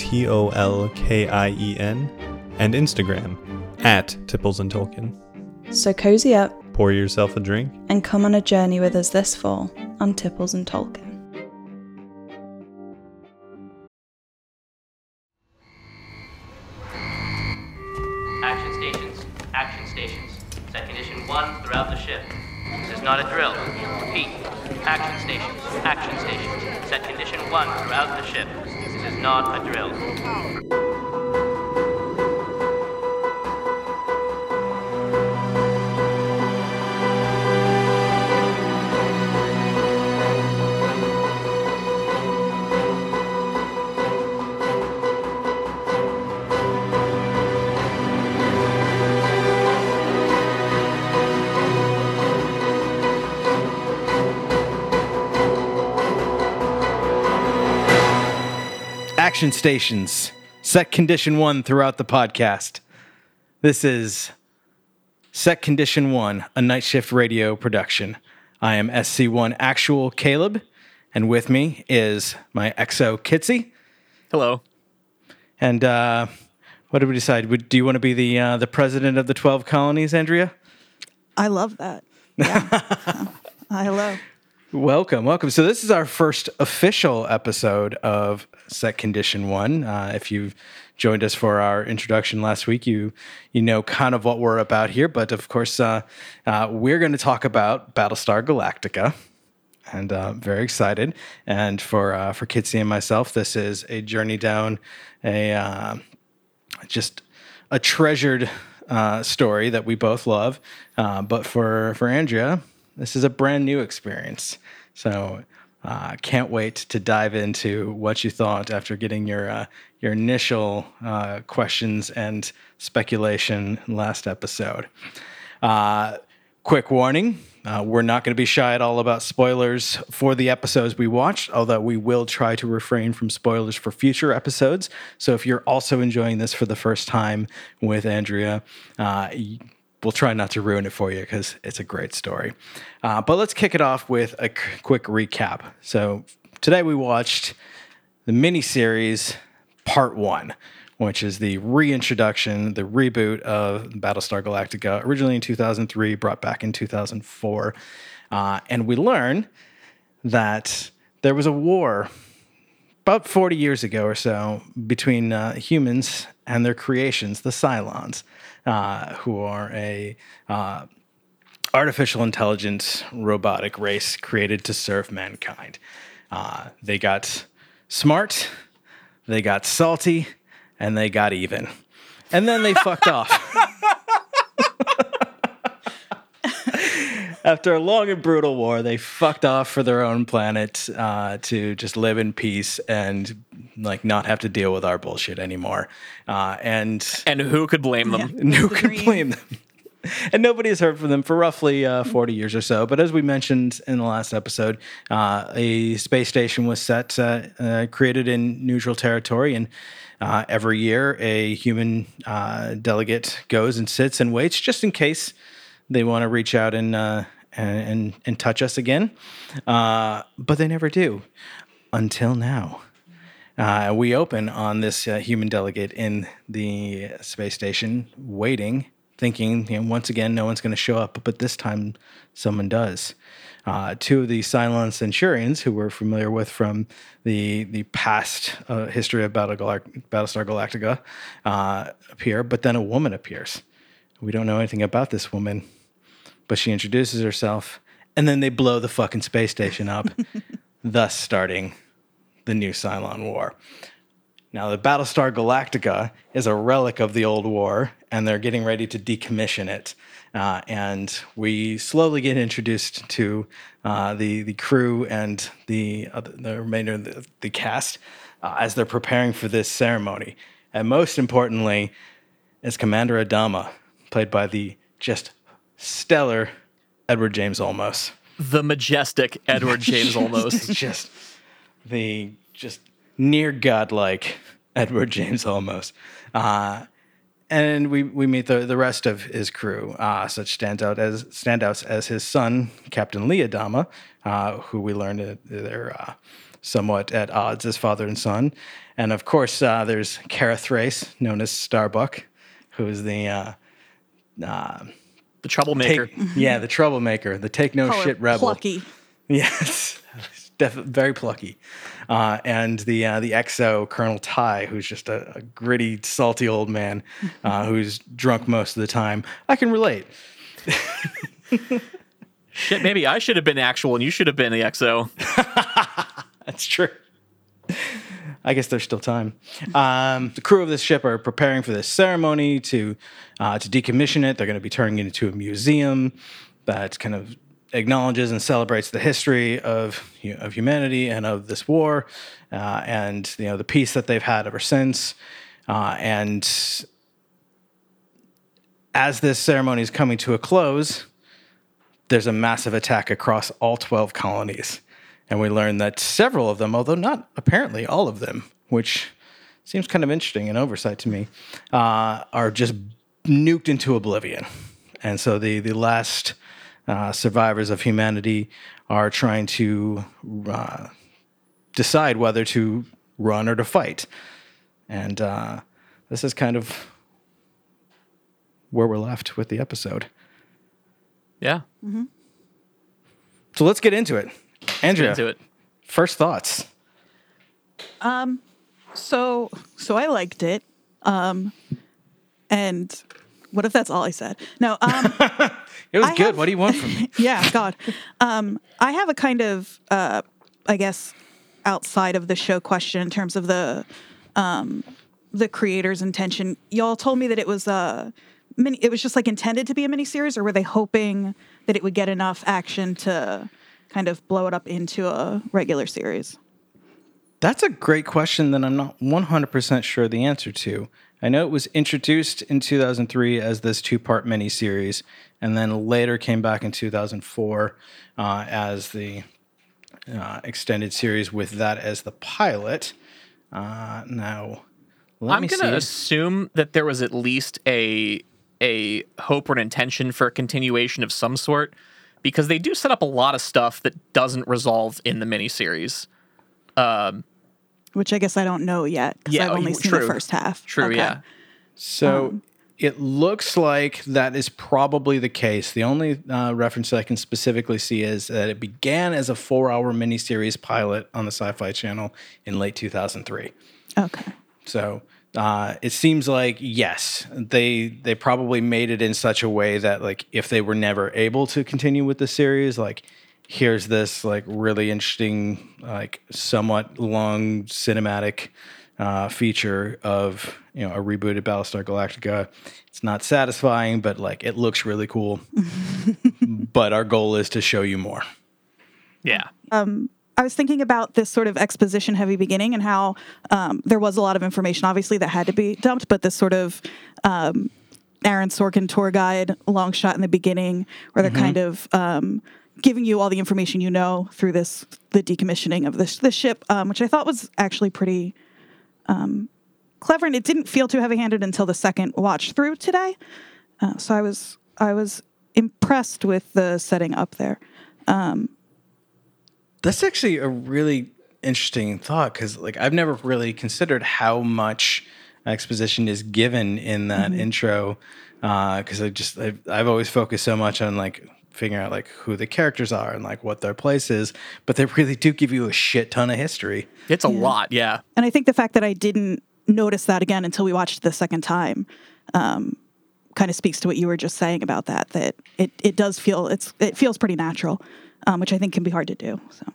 T O L K I E N, and Instagram at Tipples and Tolkien. So cozy up Pour yourself a drink. and come on a journey with us this fall on Tipples and Tolkien. Action stations. Action stations. Set condition one throughout the ship. This is not a drill. Repeat. Action stations. Action stations. Set condition one throughout the ship. This is not a drill. Action stations. Set condition one throughout the podcast. This is Set Condition One, a night shift radio production. I am SC1 Actual Caleb, and with me is my XO Kitsy. Hello. And uh, what did we decide? Would, do you want to be the uh, the president of the twelve colonies, Andrea? I love that. Yeah. Hello. Welcome, welcome. So this is our first official episode of Set Condition One. Uh, if you've joined us for our introduction last week, you you know kind of what we're about here. But of course, uh, uh, we're going to talk about Battlestar Galactica, and uh, very excited. And for uh, for Kitsy and myself, this is a journey down a uh, just a treasured uh, story that we both love. But for for Andrea, this is a brand new experience. So uh, can't wait to dive into what you thought after getting your uh, your initial uh, questions and speculation last episode. Uh, quick warning. Uh, we're not going to be shy at all about spoilers for the episodes we watched, although we will try to refrain from spoilers for future episodes. So if you're also enjoying this for the first time with Andrea, uh, we'll try not to ruin it for you because it's a great story. Uh, but let's kick it off with a quick recap. So today we watched the miniseries Part One, which is the reintroduction, the reboot of Battlestar Galactica, originally in 2003, brought back in 2004. Uh, and we learn that there was a war about 40 years ago or so between uh, humans and their creations, the Cylons, uh, who are a uh, artificial intelligence robotic race created to serve mankind. Uh, they got smart, they got salty, and they got even. And then they fucked off. After a long and brutal war, they fucked off for their own planet uh, to just live in peace and like not have to deal with our bullshit anymore. Uh, and And who could blame them? and who The could dream. blame them? and nobody has heard from them for roughly uh, 40 years or so. But as we mentioned in the last episode, uh, a space station was set, uh, uh, created in neutral territory. And uh, every year, a human uh, delegate goes and sits and waits just in case they want to reach out and, uh, and, and, and touch us again. Uh, but they never do until now. Uh, we open on this uh, human delegate in the space station, waiting, thinking, you know, once again, no one's going to show up, but this time someone does. Uh, two of the Cylon Centurions, who we're familiar with from the the past uh, history of Battle Galact- Battlestar Galactica, uh, appear, but then a woman appears. We don't know anything about this woman, but she introduces herself, and then they blow the fucking space station up, thus starting the new Cylon War. Now, the Battlestar Galactica is a relic of the old war, and they're getting ready to decommission it. Uh, and we slowly get introduced to uh, the the crew and the other, the remainder of the, the cast uh, as they're preparing for this ceremony. and most importantly, is Commander Adama, played by the just stellar Edward James Olmos. The majestic Edward James Olmos. just the just near godlike Edward James Olmos. Uh, and we, we meet the, the rest of his crew, uh, such standout as standouts as his son, Captain Lee Adama, uh, who we learned that they're uh, somewhat at odds as father and son. And of course, uh, there's Kara Thrace, known as Starbuck, who is the uh, uh, the troublemaker. take, yeah, the troublemaker, the take no Call shit rebel. Plucky. Yes, Def- very plucky. Uh, and the uh, the XO Colonel Tigh, who's just a, a gritty, salty old man uh, who's drunk most of the time. I can relate. Shit, maybe I should have been actual and you should have been the XO. That's true. I guess there's still time. Um, the crew of this ship are preparing for this ceremony to uh, to decommission it. They're going to be turning it into a museum that kind of acknowledges and celebrates the history of of humanity and of this war, uh, and you know the peace that they've had ever since. Uh, and as this ceremony is coming to a close, there's a massive attack across all 12 colonies. And we learn that several of them, although not apparently all of them, which seems kind of interesting and oversight to me, uh, are just nuked into oblivion. And so the, the last uh, survivors of humanity are trying to uh, decide whether to run or to fight. And uh, this is kind of where we're left with the episode. Yeah. So let's get into it. Andrea, Into it. first thoughts. Um, so so I liked it. Um and what if that's all I said? No, um It was I good. have- what do you want from me? yeah, God. Um, I have a kind of, uh, I guess, outside of the show question in terms of the um, the creator's intention. Y'all told me that it was a mini. It was just like intended to be a miniseries, or were they hoping that it would get enough action to kind of blow it up into a regular series? That's a great question that I'm not 100% sure the answer to. I know it was introduced in 2003 as this two part miniseries, and then later came back in 2004 uh, as the uh, extended series with that as the pilot. Uh, now, let I'm gonna see. assume that there was at least a a hope or an intention for a continuation of some sort, because they do set up a lot of stuff that doesn't resolve in the miniseries. Which I guess I don't know yet because Yeah, I've only you- seen true. the first half. True, Okay. yeah. So Um, it looks like that is probably the case. The only uh, reference that I can specifically see is that it began as a four hour miniseries pilot on the Sci Fi Channel in late 2003. Okay. So uh, it seems like yes, they they probably made it in such a way that like if they were never able to continue with the series, like here's this like really interesting, like somewhat long cinematic uh, feature of you know a rebooted Battlestar Galactica. It's not satisfying, but like it looks really cool. but our goal is to show you more. Yeah. Um, I was thinking about this sort of exposition heavy beginning and how um, there was a lot of information, obviously, that had to be dumped, but this sort of um, Aaron Sorkin tour guide long shot in the beginning, where they're kind of um, giving you all the information you know through this the decommissioning of this the ship, um, which I thought was actually pretty um, clever, and it didn't feel too heavy handed until the second watch through today. Uh, so I was I was impressed with the setting up there. That's actually a really interesting thought because, like, I've never really considered how much exposition is given in that intro. Because I just I've, I've always focused so much on like figuring out like who the characters are and like what their place is, but they really do give you a shit ton of history. It's a lot, yeah. And I think the fact that I didn't notice that again until we watched it the second time um, kind of speaks to what you were just saying about that. That it, it does feel it's it feels pretty natural, um, which I think can be hard to do. So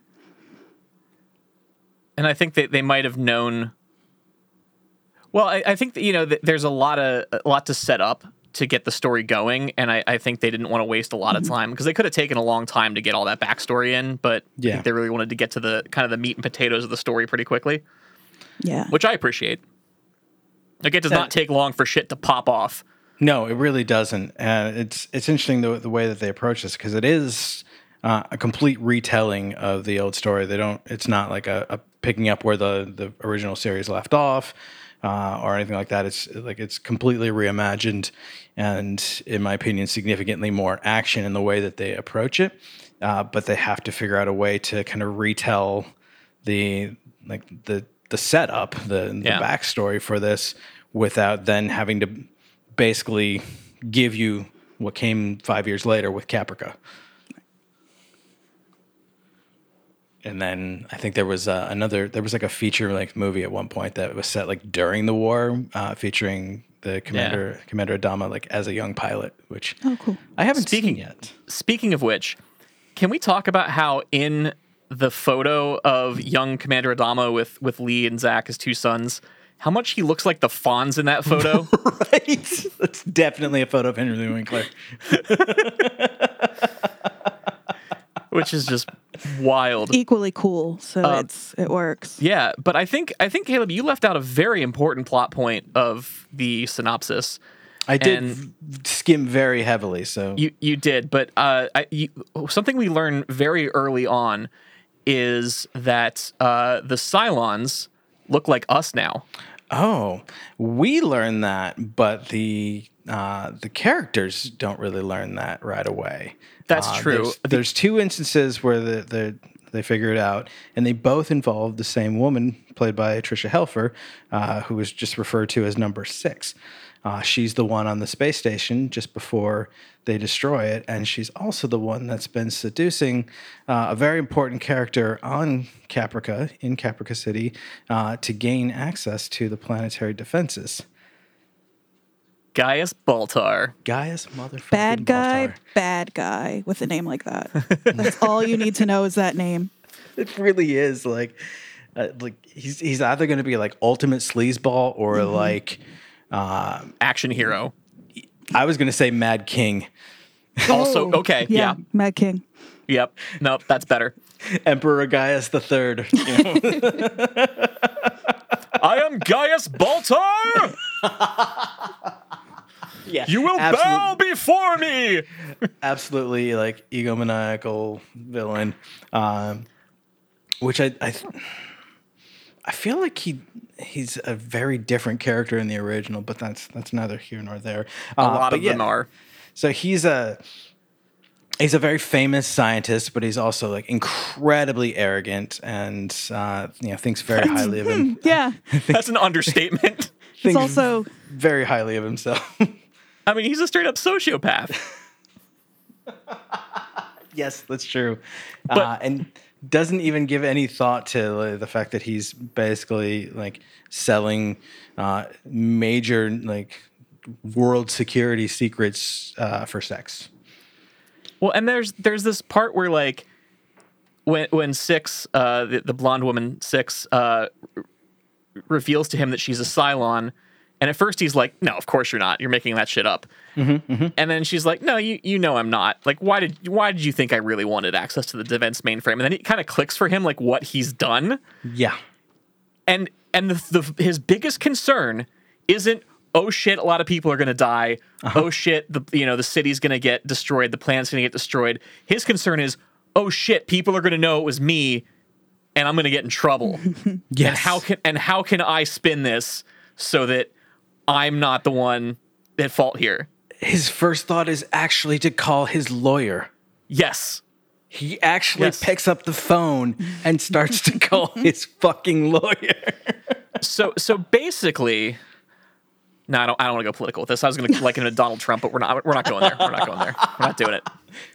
and I think that they might have known. Well, I, I think that you know that there's a lot of a lot to set up to get the story going, and I, I think they didn't want to waste a lot of time because they could have taken a long time to get all that backstory in, but I Yeah. think they really wanted to get to the kind of the meat and potatoes of the story pretty quickly, yeah, which I appreciate. Like it does That- not take long for shit to pop off. No, it really doesn't, and it's it's interesting the the way that they approach this because it is uh, a complete retelling of the old story. They don't. It's not like a, a picking up where the the original series left off. Uh, or anything like that. It's like it's completely reimagined, and in my opinion, significantly more action in the way that they approach it. Uh, but they have to figure out a way to kind of retell the like the the setup, the, the Yeah. backstory for this, without then having to basically give you what came five years later with Caprica. And then I think there was uh, another. There was like a feature like movie at one point that was set like during the war, uh, featuring the commander Commander Adama like as a young pilot, which Oh, cool. I haven't Speaking- seen yet. Speaking of which, can we talk about how in the photo of young Commander Adama with with Lee and Zak, his two sons, how much he looks like the Fonz in that photo? right? That's definitely a photo of Henry Winkler. which is just wild. Equally cool, so Uh, it's it works. Yeah, but I think I think Caleb, you left out a very important plot point of the synopsis. I did And- v- skim very heavily, so You you did, but uh, I, you, something we learn very early on is that uh, the Cylons look like us now. Oh, we learn that, but the uh, the characters don't really learn that right away. That's Uh, true. There's, there's two instances where the, the they figure it out, and they both involve the same woman, played by Tricia Helfer, uh, who is just referred to as Number Six. Uh, she's the one on the space station just before they destroy it, and she's also the one that's been seducing uh, a very important character on Caprica in Caprica City uh, to gain access to the planetary defenses. Gaius Baltar. Gaius motherfucking Bad guy, Baltar. bad guy with a name like that. That's all you need to know is that name. It really is like, uh, like he's he's either going to be like ultimate sleazeball or like, uh, action hero. I was going to say Mad King, Also, okay, yeah. Mad King. Yep. Nope, that's better. Emperor Gaius the Third. you know? I am Gaius Baltar. Yeah, You will absolute- bow before me. absolutely like egomaniacal villain, um, which I I, I feel like he he's a very different character in the original, but that's that's neither here nor there. A Uh, lot of yeah, them are. So he's a he's a very famous scientist, but he's also like incredibly arrogant and uh, you know thinks very highly of him. Yeah. That's an understatement. He's also very highly of himself. I mean, he's a straight up sociopath. yes, that's true. uh, and doesn't even give any thought to the fact that he's basically like selling uh, major like world security secrets uh, for sex. Well, and there's there's this part where like when when Six, uh, the, the blonde woman Six, uh, r- reveals to him that she's a Cylon, and at first he's like, "No, of course you're not. You're making that shit up." Mm-hmm, mm-hmm. And then she's like, "No, you you know I'm not. Like, why did why did you think I really wanted access to the defense mainframe?" And then it kind of clicks for him like what he's done, Yeah. and and the, the his biggest concern isn't oh shit a lot of people are going to die uh-huh. oh shit the you know the city's going to get destroyed the planet's going to get destroyed his concern is oh shit people are going to know it was me and i'm going to get in trouble Yes. and how can and how can i spin this so that i'm not the one at fault here his first thought is actually to call his lawyer. yes He actually Yes. picks up the phone and starts to call his fucking lawyer. so so basically no, I don't. I don't want to go political with this. I was going to liken him to Donald Trump, but we're not. We're not going there. We're not going there. We're not doing it.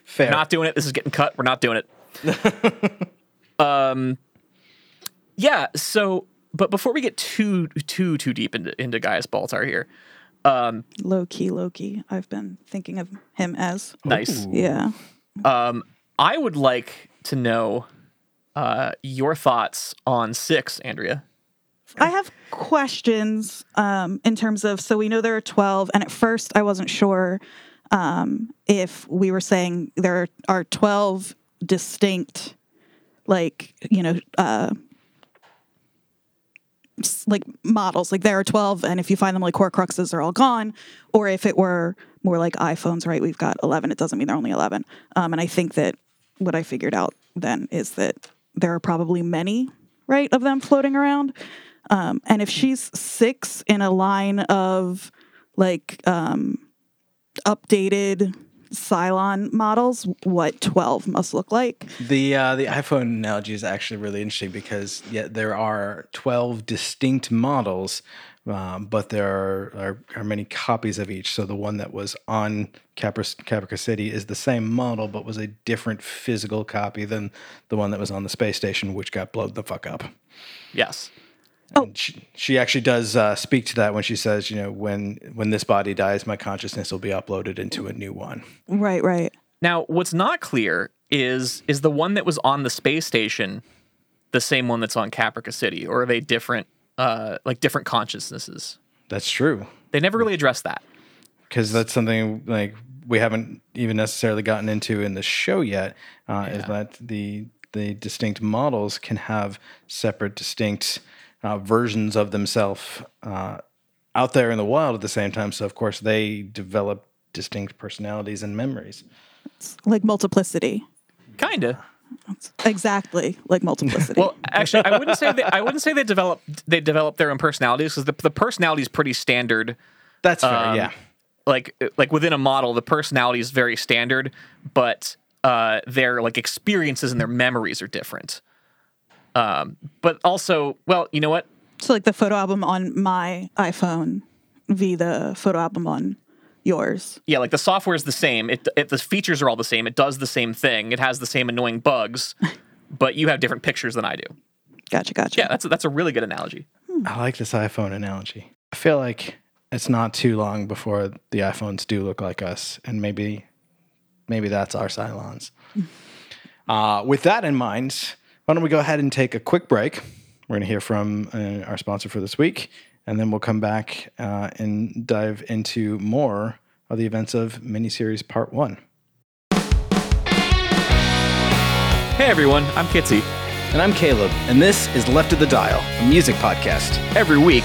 Fair. not doing it. This is getting cut. We're not doing it. um, yeah. So, but before we get too too too deep into into Gaius Baltar here, um, low key Loki. I've been thinking of him as. nice. Yeah. Um, I would like to know uh, your thoughts on six, Andrea. I have questions um, in terms of so we know there are 12, and at first I wasn't sure um, if we were saying there are 12 distinct, like, you know, uh, s- like models. Like there are 12, and if you find them like Horcruxes, they're all gone. Or if it were more like iPhones, right? We've got 11. It doesn't mean they're only 11. Um, and I think that what I figured out then is that there are probably many, right, of them floating around. Um, and if she's six in a line of like um, updated Cylon models, what 12 must look like. The uh, the iPhone analogy is actually really interesting because yeah, there are twelve distinct models, um, but there are, are are many copies of each. So the one that was on Capra, Caprica City is the same model, but was a different physical copy than the one that was on the space station, which got blown the fuck up. Yes. And she, she actually does uh, speak to that when she says, you know, when when this body dies, my consciousness will be uploaded into a new one. Right, right. Now, what's not clear is is the one that was on the space station the same one that's on Caprica City, or are they different, uh, like different consciousnesses? That's true. They never really address that. because that's something like we haven't even necessarily gotten into in the show yet. Uh, Is that the the distinct models can have separate, distinct uh, versions of themselves uh, out there in the wild at the same time. So of course they develop distinct personalities and memories. It's Like multiplicity. Kinda. Exactly like multiplicity. Well, actually, I wouldn't say they, I wouldn't say they develop they develop their own personalities because the the personality is pretty standard. That's fair. Um, yeah. Like like within a model, the personality is very standard, but uh, their like experiences and their memories are different. Um, but also, well, you know what? so like the photo album on my iPhone v the photo album on yours. Yeah, like the software is the same. It, it the features are all the same. It does the same thing. It has the same annoying bugs, but you have different pictures than I do. Gotcha, gotcha. Yeah, that's a, that's a really good analogy. I like this iPhone analogy. I feel like it's not too long before the iPhones do look like us, and maybe, maybe that's our Cylons. Uh, with that in mind, why don't we go ahead and take a quick break? We're going to hear from uh, our sponsor for this week, and then we'll come back uh, and dive into more of the events of miniseries part one. Hey everyone, I'm Kitsy. And I'm Caleb, and this is Left of the Dial, a music podcast. Every week,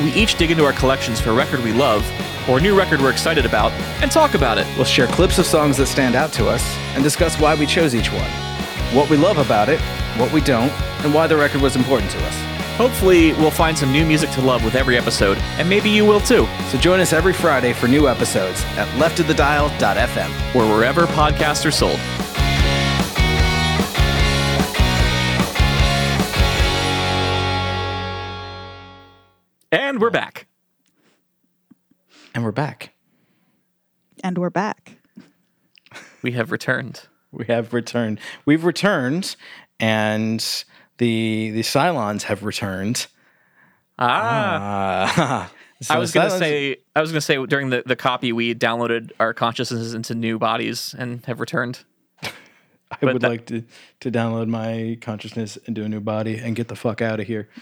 we each dig into our collections for a record we love or a new record we're excited about and talk about it. We'll share clips of songs that stand out to us and discuss why we chose each one, what we love about it, what we don't, and why the record was important to us. Hopefully, we'll find some new music to love with every episode, and maybe you will too, So join us every Friday for new episodes at leftofthedial.fm. or wherever podcasts are sold. And we're back. And we're back. And we're back. We have returned. We have returned. We've returned, and the the Cylons have returned. Ah. Uh, so I was gonna Cylons- say I was gonna say during the, the copy we downloaded our consciousnesses into new bodies and have returned. I but would that- like to to download my consciousness into a new body and get the fuck out of here.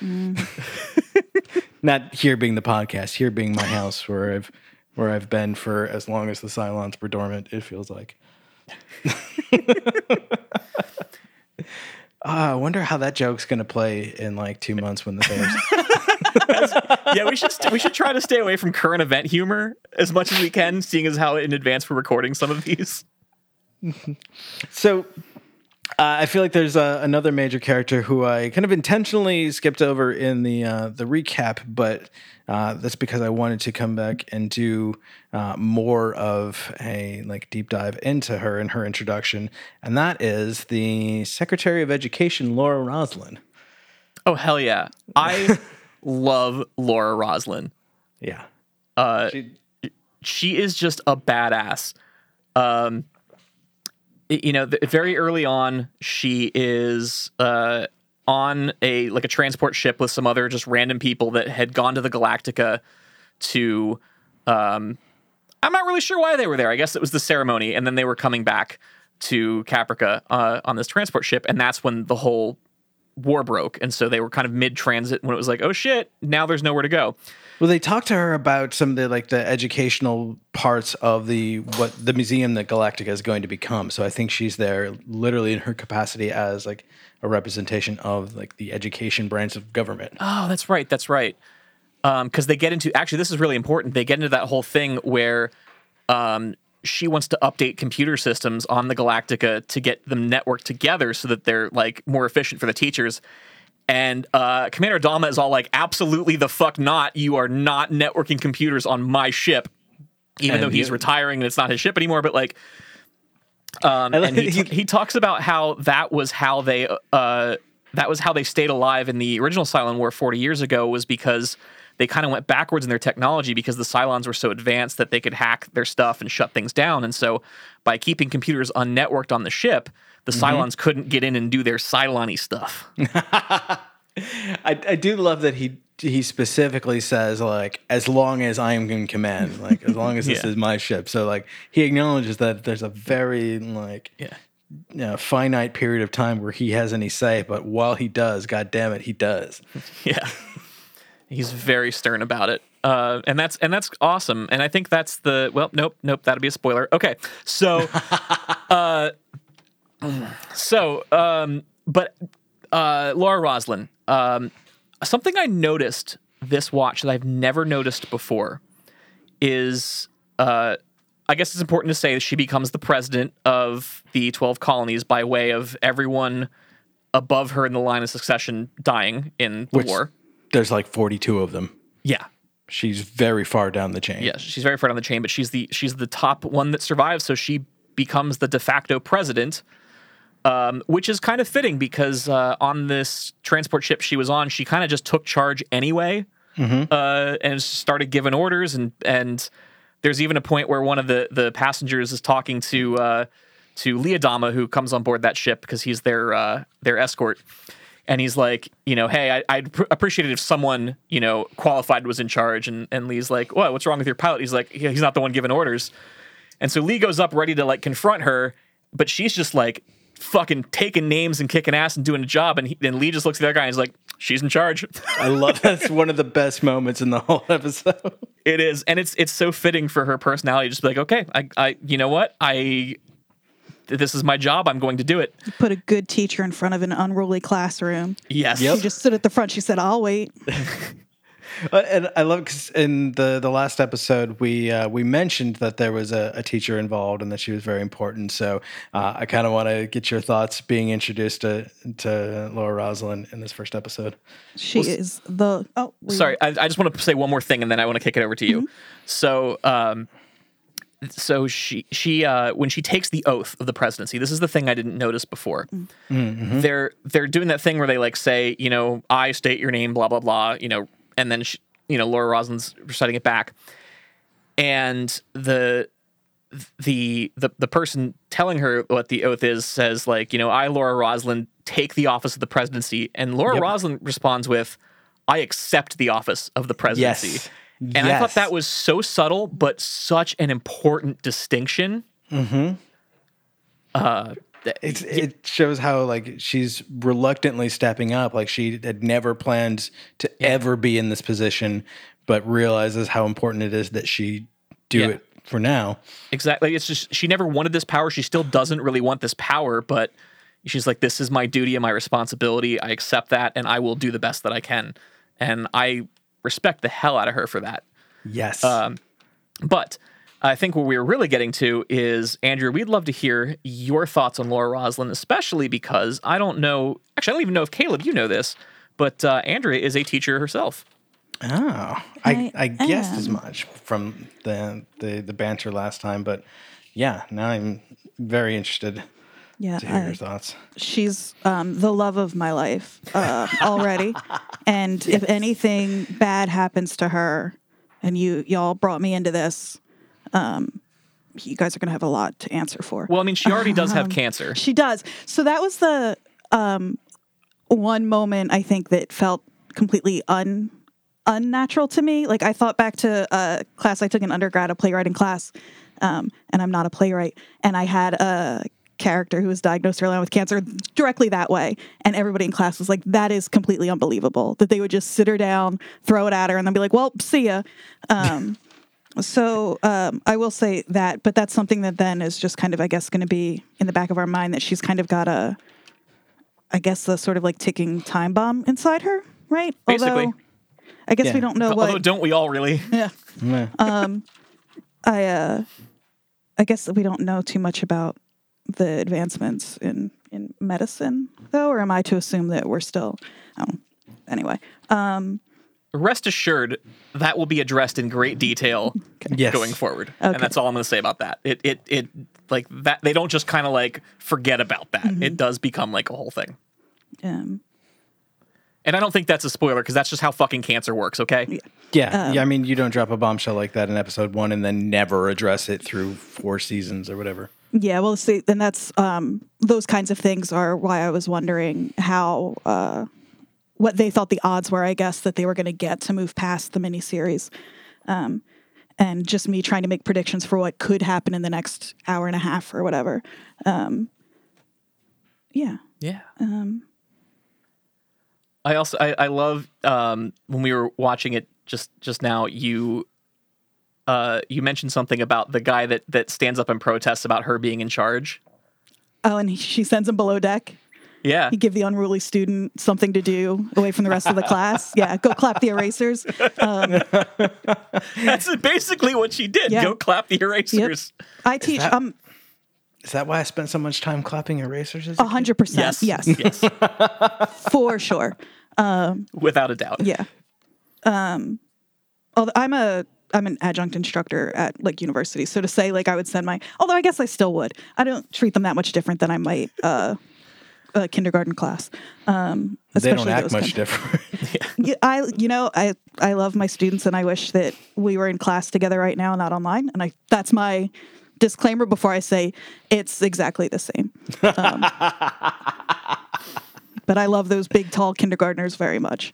Not here being the podcast, here being my house where I've where I've been for as long as the Cylons were dormant. It feels like. Ah, I wonder how that joke's gonna play in like two months when the Bears. yeah, we should st- we should try to stay away from current event humor as much as we can, seeing as how in advance we're recording some of these. So uh, I feel like there's uh, another major character who I kind of intentionally skipped over in the uh, the recap, but uh, that's because I wanted to come back and do uh, more of a like deep dive into her and her introduction, and that is the Secretary of Education, Laura Roslin. Oh hell yeah! I love Laura Roslin. Yeah, Uh, She- she is just a badass. Um, you know, very early on, she is uh, on a like a transport ship with some other just random people that had gone to the Galactica to. Um, I'm not really sure why they were there. I guess it was the ceremony, and then they were coming back to Caprica uh, on this transport ship, and that's when the whole war broke, and so they were kind of mid transit when it was like, oh shit, now there's nowhere to go. Well, they talked to her about some of the like the educational parts of the what the museum that Galactica is going to become. So I think she's there literally in her capacity as like a representation of like the education branch of government. Oh, that's right. That's right. Because they get into actually, this is really important. They get into that whole thing where um, she wants to update computer systems on the Galactica to get them networked together so that they're like more efficient for the teachers. And uh, Commander Adama is all like, "Absolutely the fuck not! You are not networking computers on my ship." Even And though he's you- retiring and it's not his ship anymore, but like, um, and he, he- he talks about how that was how they uh, that was how they stayed alive in the original Cylon War 40 years ago was because they kind of went backwards in their technology because the Cylons were so advanced that they could hack their stuff and shut things down. And so by keeping computers unnetworked on the ship, the Mm-hmm. Cylons couldn't get in and do their Cylon stuff. I, I do love that he he specifically says like as long as I am in command, like as long as this Yeah. is my ship. So like he acknowledges that there's a very like Yeah. you know, finite period of time where he has any say, but while he does, god damn it, he does. Yeah. He's very stern about it. Uh, and that's and that's awesome. And I think that's the well, nope, nope, that'd be a spoiler. Okay. So uh so um but uh Laura Roslin, um something I noticed this watch that I've never noticed before is uh I guess it's important to say that she becomes the president of the 12 colonies by way of everyone above her in the line of succession dying in the Which- war. There's like 42 of them. Yeah. She's very far down the chain. Yeah, she's very far down the chain, but she's the she's the top one that survives, so she becomes the de facto president. Um, which is kind of fitting because uh, on this transport ship she was on, she kind of just took charge anyway, uh, and started giving orders. and And there's even a point where one of the the passengers is talking to uh, to Lee Adama, who comes on board that ship because he's their uh, their escort. And he's like, you know, hey, I, I'd pr- appreciate it if someone, you know, qualified was in charge. And, and Lee's like, what? What's wrong with your pilot? He's like, yeah, he's not the one giving orders. And so Lee goes up ready to like confront her, but she's just like fucking taking names and kicking ass and doing a job. And, he, and Lee just looks at the other guy and he's like, she's in charge. I love that's one of the best moments in the whole episode. it is, and it's it's so fitting for her personality. Just be like, okay, I, I you know what, I this is my job. I'm going to do it. Put a good teacher in front of an unruly classroom. Yes. She just stood at the front. She said, "I'll wait." Uh, and I love because in the the last episode we uh, we mentioned that there was a, a teacher involved and that she was very important. So uh, I kind of want to get your thoughts being introduced to to Laura Roslin in this first episode. She is the. Oh, Sorry, I, I just want to say one more thing, and then I want to kick it over to you. So, um, so she she uh, when she takes the oath of the presidency, this is the thing I didn't notice before. They're they're doing that thing where they like say, you know, I state your name, blah blah blah, you know, and then she, you know Laura Roslin's reciting it back, and the the the the person telling her what the oath is says like you know I Laura Roslin take the office of the presidency and Laura Yep. Roslin responds with I accept the office of the presidency Yes. And I thought that was so subtle but such an important distinction uh th- It's, it shows how like she's reluctantly stepping up. Like she had never planned to ever be in this position, but realizes how important it is that she do Yeah. it for now. Exactly. It's just she never wanted this power. She still doesn't really want this power, but she's like, "This is my duty and my responsibility. I accept that, and I will do the best that I can." And I respect the hell out of her for that. Yes. Um, But I think what we are really getting to is Andrew. We'd love to hear your thoughts on Laura Roslin, especially because I don't know. Actually, I don't even know if Caleb, you know this, but uh, Andrea is a teacher herself. Oh, I, I I, guessed as much from the, the the banter last time, but yeah, now I'm very interested yeah. to hear your thoughts. she's um, the love of my life uh, already. and if anything bad happens to her, and you y'all brought me into this, um, you guys are gonna have a lot to answer for. Well, I mean, she already does have cancer. She does. So that was the um, one moment I think that felt completely un unnatural to me. Like I thought back to a class I took in undergrad, a playwriting class, um, and I'm not a playwright. And I had a character who was diagnosed early on with cancer directly that way. And everybody in class was like, that is completely unbelievable that they would just sit her down, throw it at her, and then be like, well, see ya. Um, so um, I will say that, but that's something that then is just kind of, I guess, going to be in the back of our mind that she's kind of got a, I guess, the sort of like ticking time bomb inside her, right? Basically. Although, I guess Yeah. we don't know what. Although, don't we all really? Yeah. Yeah. I uh I guess that we don't know too much about the advancements in in medicine though or am I to assume that we're still oh anyway. Um Rest assured, that will be addressed in great detail Yes. going forward, and that's all I'm going to say about that. It it it like that they don't just kind of like forget about that. Mm-hmm. It does become like a whole thing. um And I don't think that's a spoiler because that's just how fucking cancer works. Okay. Yeah, yeah. I mean, you don't drop a bombshell like that in episode one and then never address it through four seasons or whatever. Yeah, well see and that's um those kinds of things are why I was wondering how uh what they thought the odds were, I guess, that they were going to get to move past the miniseries. Um, and just me trying to make predictions for what could happen in the next hour and a half or whatever. Um, yeah. Yeah. Um, I also I, I love um, when we were watching it just just now. You uh, you mentioned something about the guy that that stands up and protests about her being in charge. Oh, and he, she sends him below deck. Yeah. You give the unruly student something to do away from the rest of the class. Yeah, go clap the erasers. Um, That's basically what she did. Yeah. Go clap the erasers. I teach that- um Is that why I spent so much time clapping erasers? A a hundred percent. Yes. Yes, Yes. for sure. Without a doubt. Yeah. Um, although I'm a I'm an adjunct instructor at like university, so to say like I would send my although I guess I still would. I don't treat them that much different than I might uh, a kindergarten class. Um, They don't act much kind- different. Yeah, I you know I I love my students and I wish that we were in class together right now, not online. And I that's my disclaimer before I say it's exactly the same. Um, but I love those big, tall kindergartners very much.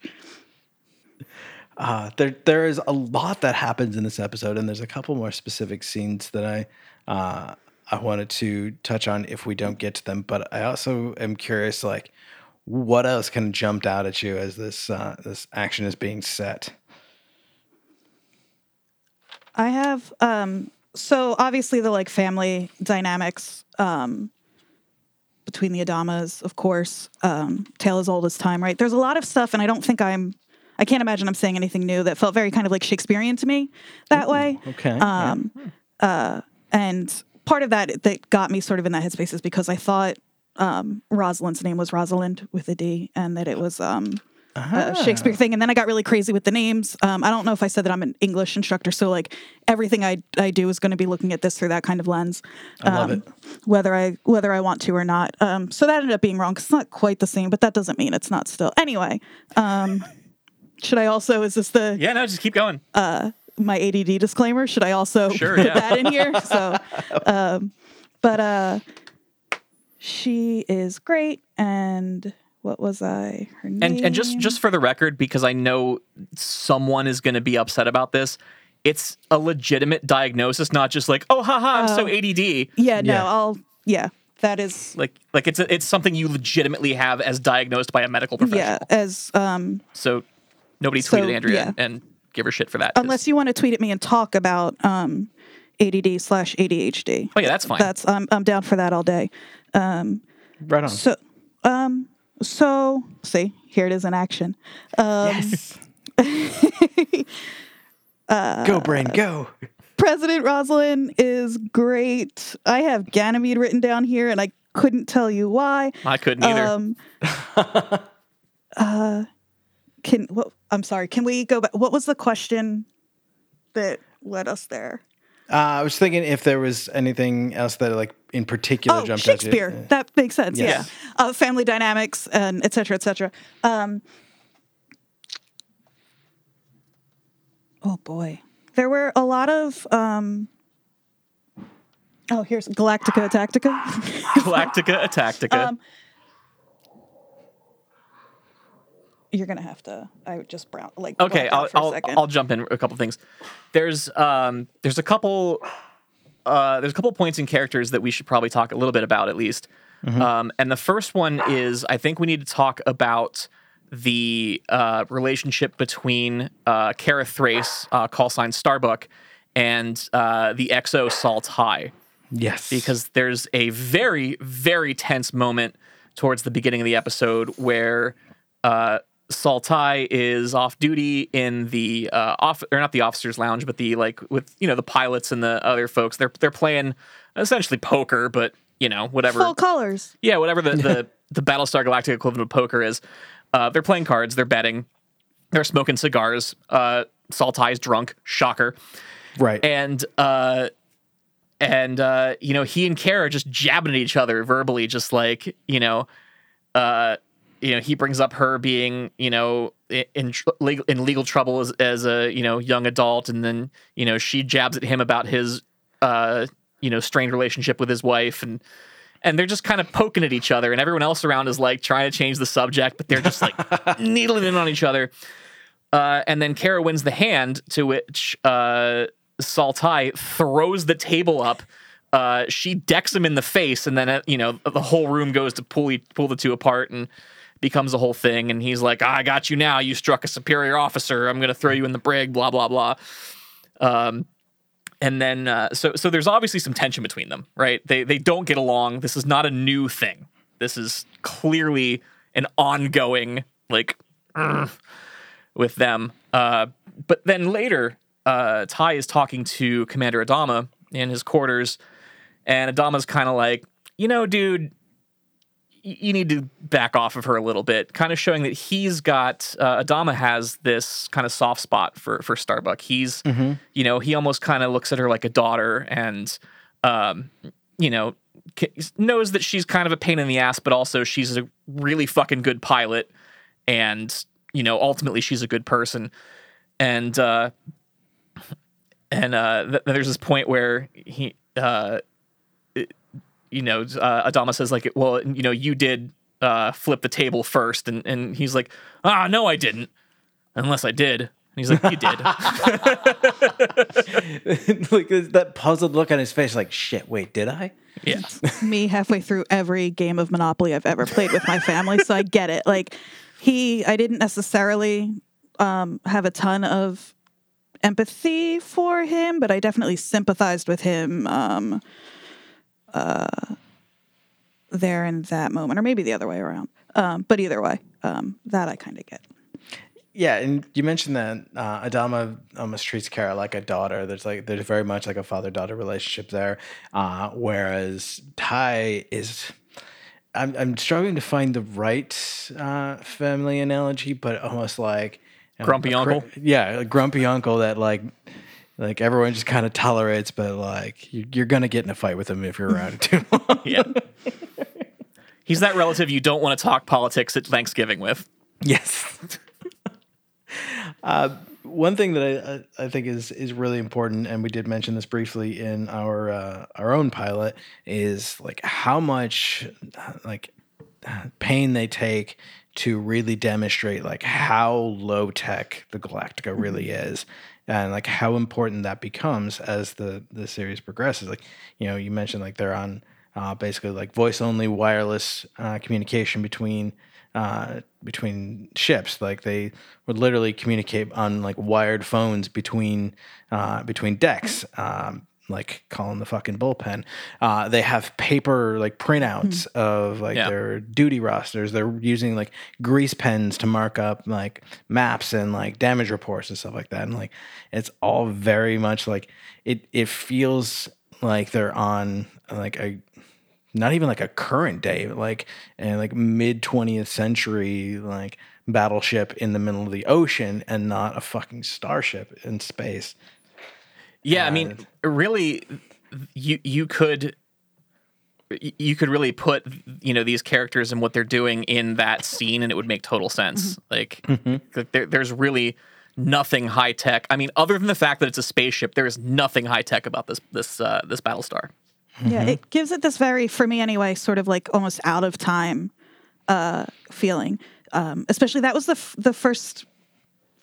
Uh, there, there is a lot that happens in this episode, and there's a couple more specific scenes that I, uh, I wanted to touch on if we don't get to them. But I also am curious, like, what else kind of jumped out at you as this uh, this action is being set? I have um so obviously the like family dynamics um between the Adamas, of course, um, Tale as Old as Time, right? There's a lot of stuff, and I don't think I'm, I can't imagine I'm saying anything new that felt very kind of like Shakespearean to me that way. Okay. Um, uh, and part of that that got me sort of in that headspace is because I thought um, Rosalind's name was Rosalind with a D, and that it was um, a Shakespeare thing. And then I got really crazy with the names. Um, I don't know if I said that I'm an English instructor, so like everything I I do is going to be looking at this through that kind of lens. I love um, it. Whether I whether I want to or not. Um, so that ended up being wrong 'cause it's not quite the same, but that doesn't mean it's not still. Anyway, um, should I also is this the Yeah, no, just keep going. Uh, my ADD disclaimer. Should I also Sure, put yeah. that in here? So, um, but uh, she is great. And what was I? Her name. and and just just for the record because i know someone is going to be upset about this it's a legitimate diagnosis not just like oh haha i'm so Oh. add yeah, no, Yeah. I'll yeah. That is like like it's a, it's something you legitimately have as diagnosed by a medical professional. yeah. As um, so nobody So, tweeted andrea yeah. and give her shit for that. unless you want to tweet at me and talk about um, ADD slash ADHD. oh yeah that's fine That's I'm I'm down for that all day. Right on. So um, so see here it is in action. Um, yes. go brain, go. President Rosalind is great. I have Ganymede written down here, and I couldn't tell you why. i couldn't either Um, uh, can what? I'm sorry. Can we go back? What was the question that led us there? Uh, I was thinking if there was anything else that, like, in particular, Oh, jumped Shakespeare. at you. That makes sense. Yes. Yeah. Uh, family dynamics and et cetera, et cetera. Um, oh boy, there were a lot of. Um, oh, here's Galactica Tactica. galactica tactica Um, You're gonna have to. I would just brown like. okay I'll, for a I'll, second. I'll jump in a couple things there's um there's a couple uh, there's a couple points in characters that we should probably talk a little bit about at least. Um, and the first one is I think we need to talk about the uh, relationship between uh, Kara Thrace, uh, call sign Starbuck, and uh, the XO Saul Tigh Yes. because there's a very very tense moment towards the beginning of the episode where uh Saul Tigh is off duty in the uh off or not the officers lounge but the like with you know the pilots and the other folks they're they're playing essentially poker but you know whatever Full colors. yeah, whatever the, the, the Battlestar Galactica equivalent of poker is. Uh, they're playing cards, they're betting, they're smoking cigars. Uh, Saul Tigh's drunk, shocker. right. And uh, and uh, you know, he and Kara just jabbing at each other verbally, just like you know, uh, you know, he brings up her being you know in legal in legal trouble as, as a you know young adult, and then you know she jabs at him about his uh, you know strained relationship with his wife, and and they're just kind of poking at each other, and everyone else around is like trying to change the subject, but they're just like needling in on each other. Uh, and then Kara wins the hand, to which uh, Saul Tigh throws the table up. Uh, she decks him in the face, and then uh, you know the whole room goes to pull pull the two apart and becomes a whole thing. And he's like, "I got you now. You struck a superior officer. I'm gonna throw you in the brig." Blah blah blah. Um, and then uh, so so there's obviously some tension between them, right? They they don't get along. This is not a new thing. This is clearly an ongoing like with them. Uh, but then later, uh, Tigh is talking to Commander Adama in his quarters, and Adama's kind of like, you know, dude, you need to back off of her a little bit, kind of showing that he's got uh, Adama has this kind of soft spot for for Starbuck. He's, you know, he almost kind of looks at her like a daughter, and um, you know, knows that she's kind of a pain in the ass, but also she's a really fucking good pilot, and you know, ultimately she's a good person, and uh, and uh, th- there's this point where he. Uh, you know, uh, Adama says like, well, you know, you did uh, flip the table first, and and he's like, ah, no, I didn't, unless I did. And he's like, you did. like that puzzled look on his face, like shit. Wait, did I? yeah, me halfway through every game of Monopoly I've ever played with my family, so I get it. Like he, I didn't necessarily um, have a ton of empathy for him, but I definitely sympathized with him um, uh, there in that moment, or maybe the other way around. Um, but either way, um, that I kind of get. Yeah, and you mentioned that uh, Adama almost treats Kara like a daughter. There's like there's very much like a father daughter relationship there, uh, whereas Tigh is. I'm I'm struggling to find the right uh, family analogy, but almost like Grumpy a cra- uncle? Yeah, a grumpy uncle that like like everyone just kind of tolerates, but like you, you're gonna get in a fight with him if you're around too long. yeah. He's that relative you don't want to talk politics at Thanksgiving with. Yes. uh, one thing that I, I think is is really important, and we did mention this briefly in our uh, our own pilot, is like how much like pain they take to really demonstrate like how low tech the Galactica really is and like how important that becomes as the the series progresses. Like you know you mentioned like they're on uh, basically like voice only wireless uh, communication between uh, between ships. Like they would literally communicate on like wired phones between uh, between decks. Um, like calling the fucking bullpen. Uh, they have paper like printouts of like Yeah. their duty rosters. They're using like grease pens to mark up like maps and like damage reports and stuff like that. And like it's all very much like it. It feels like they're on like a not even like a current day, like and like mid twentieth century like battleship in the middle of the ocean and not a fucking starship in space. Yeah, I mean, really, you you could you could really put you know these characters and what they're doing in that scene, and it would make total sense. Like, like there, there's really nothing high tech. I mean, other than the fact that it's a spaceship, there is nothing high tech about this this uh, this Battlestar. Yeah, it gives it this very, for me anyway, sort of like almost out of time uh, feeling. Um, especially that was the f- the first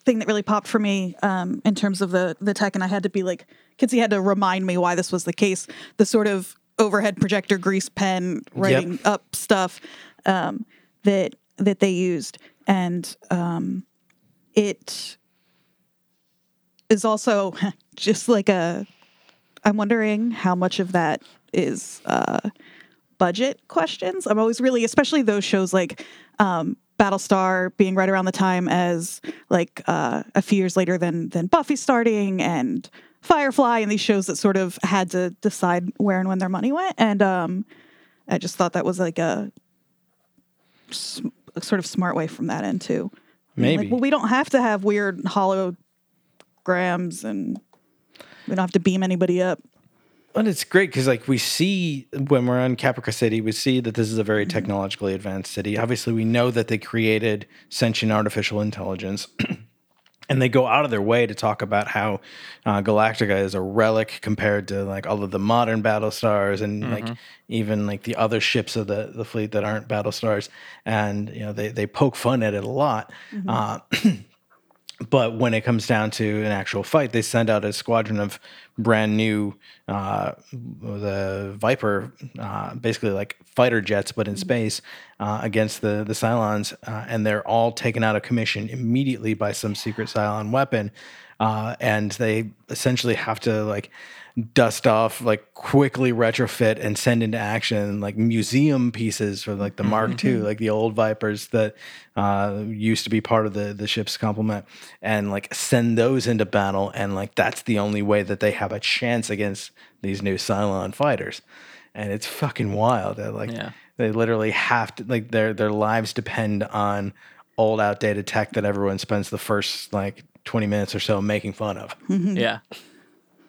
thing that really popped for me um, in terms of the the tech, and I had to be like, Kitsy had to remind me why this was the case. The sort of overhead projector grease pen writing up stuff um, that that they used, and um, it is also just like a. I'm wondering how much of that is uh, budget questions. I'm always really, especially those shows like um, Battlestar being right around the time as like uh, a few years later than than Buffy starting and Firefly and these shows that sort of had to decide where and when their money went. And um, I just thought that was like a sort of smart way from that end too. Maybe. Like, well, we don't have to have weird holograms and we don't have to beam anybody up. But it's great because, like, we see when we're on Caprica City, we see that this is a very technologically advanced city. Obviously, we know that they created sentient artificial intelligence, and they go out of their way to talk about how uh, Galactica is a relic compared to like all of the modern battle stars and like even like the other ships of the the fleet that aren't battle stars. And you know, they they poke fun at it a lot. Uh, but when it comes down to an actual fight, they send out a squadron of brand new, uh, the Viper, uh, basically like fighter jets, but in space, uh, against the the Cylons, uh, and they're all taken out of commission immediately by some secret Cylon weapon, uh, and they essentially have to like dust off, like quickly retrofit and send into action like museum pieces for like the Mark II, like the old Vipers that uh, used to be part of the the ship's complement, and like send those into battle, and like that's the only way that they have a chance against these new Cylon fighters, and it's fucking wild. They're like Yeah. they literally have to like their their lives depend on old outdated tech that everyone spends the first like 20 minutes or so making fun of. Yeah.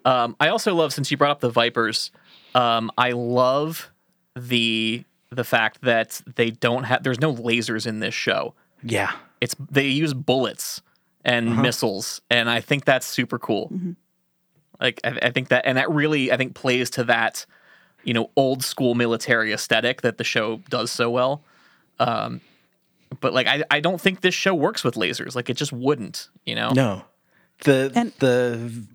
Um, I also love since you brought up the Vipers. Um, I love the the fact that they don't have. There's no lasers in this show. Yeah. It's they use bullets and missiles, and I think that's super cool. Like I, I think that, and that really I think plays to that, you know, old school military aesthetic that the show does so well. Um, but like I, I don't think this show works with lasers. Like it just wouldn't. You know. No. The And- the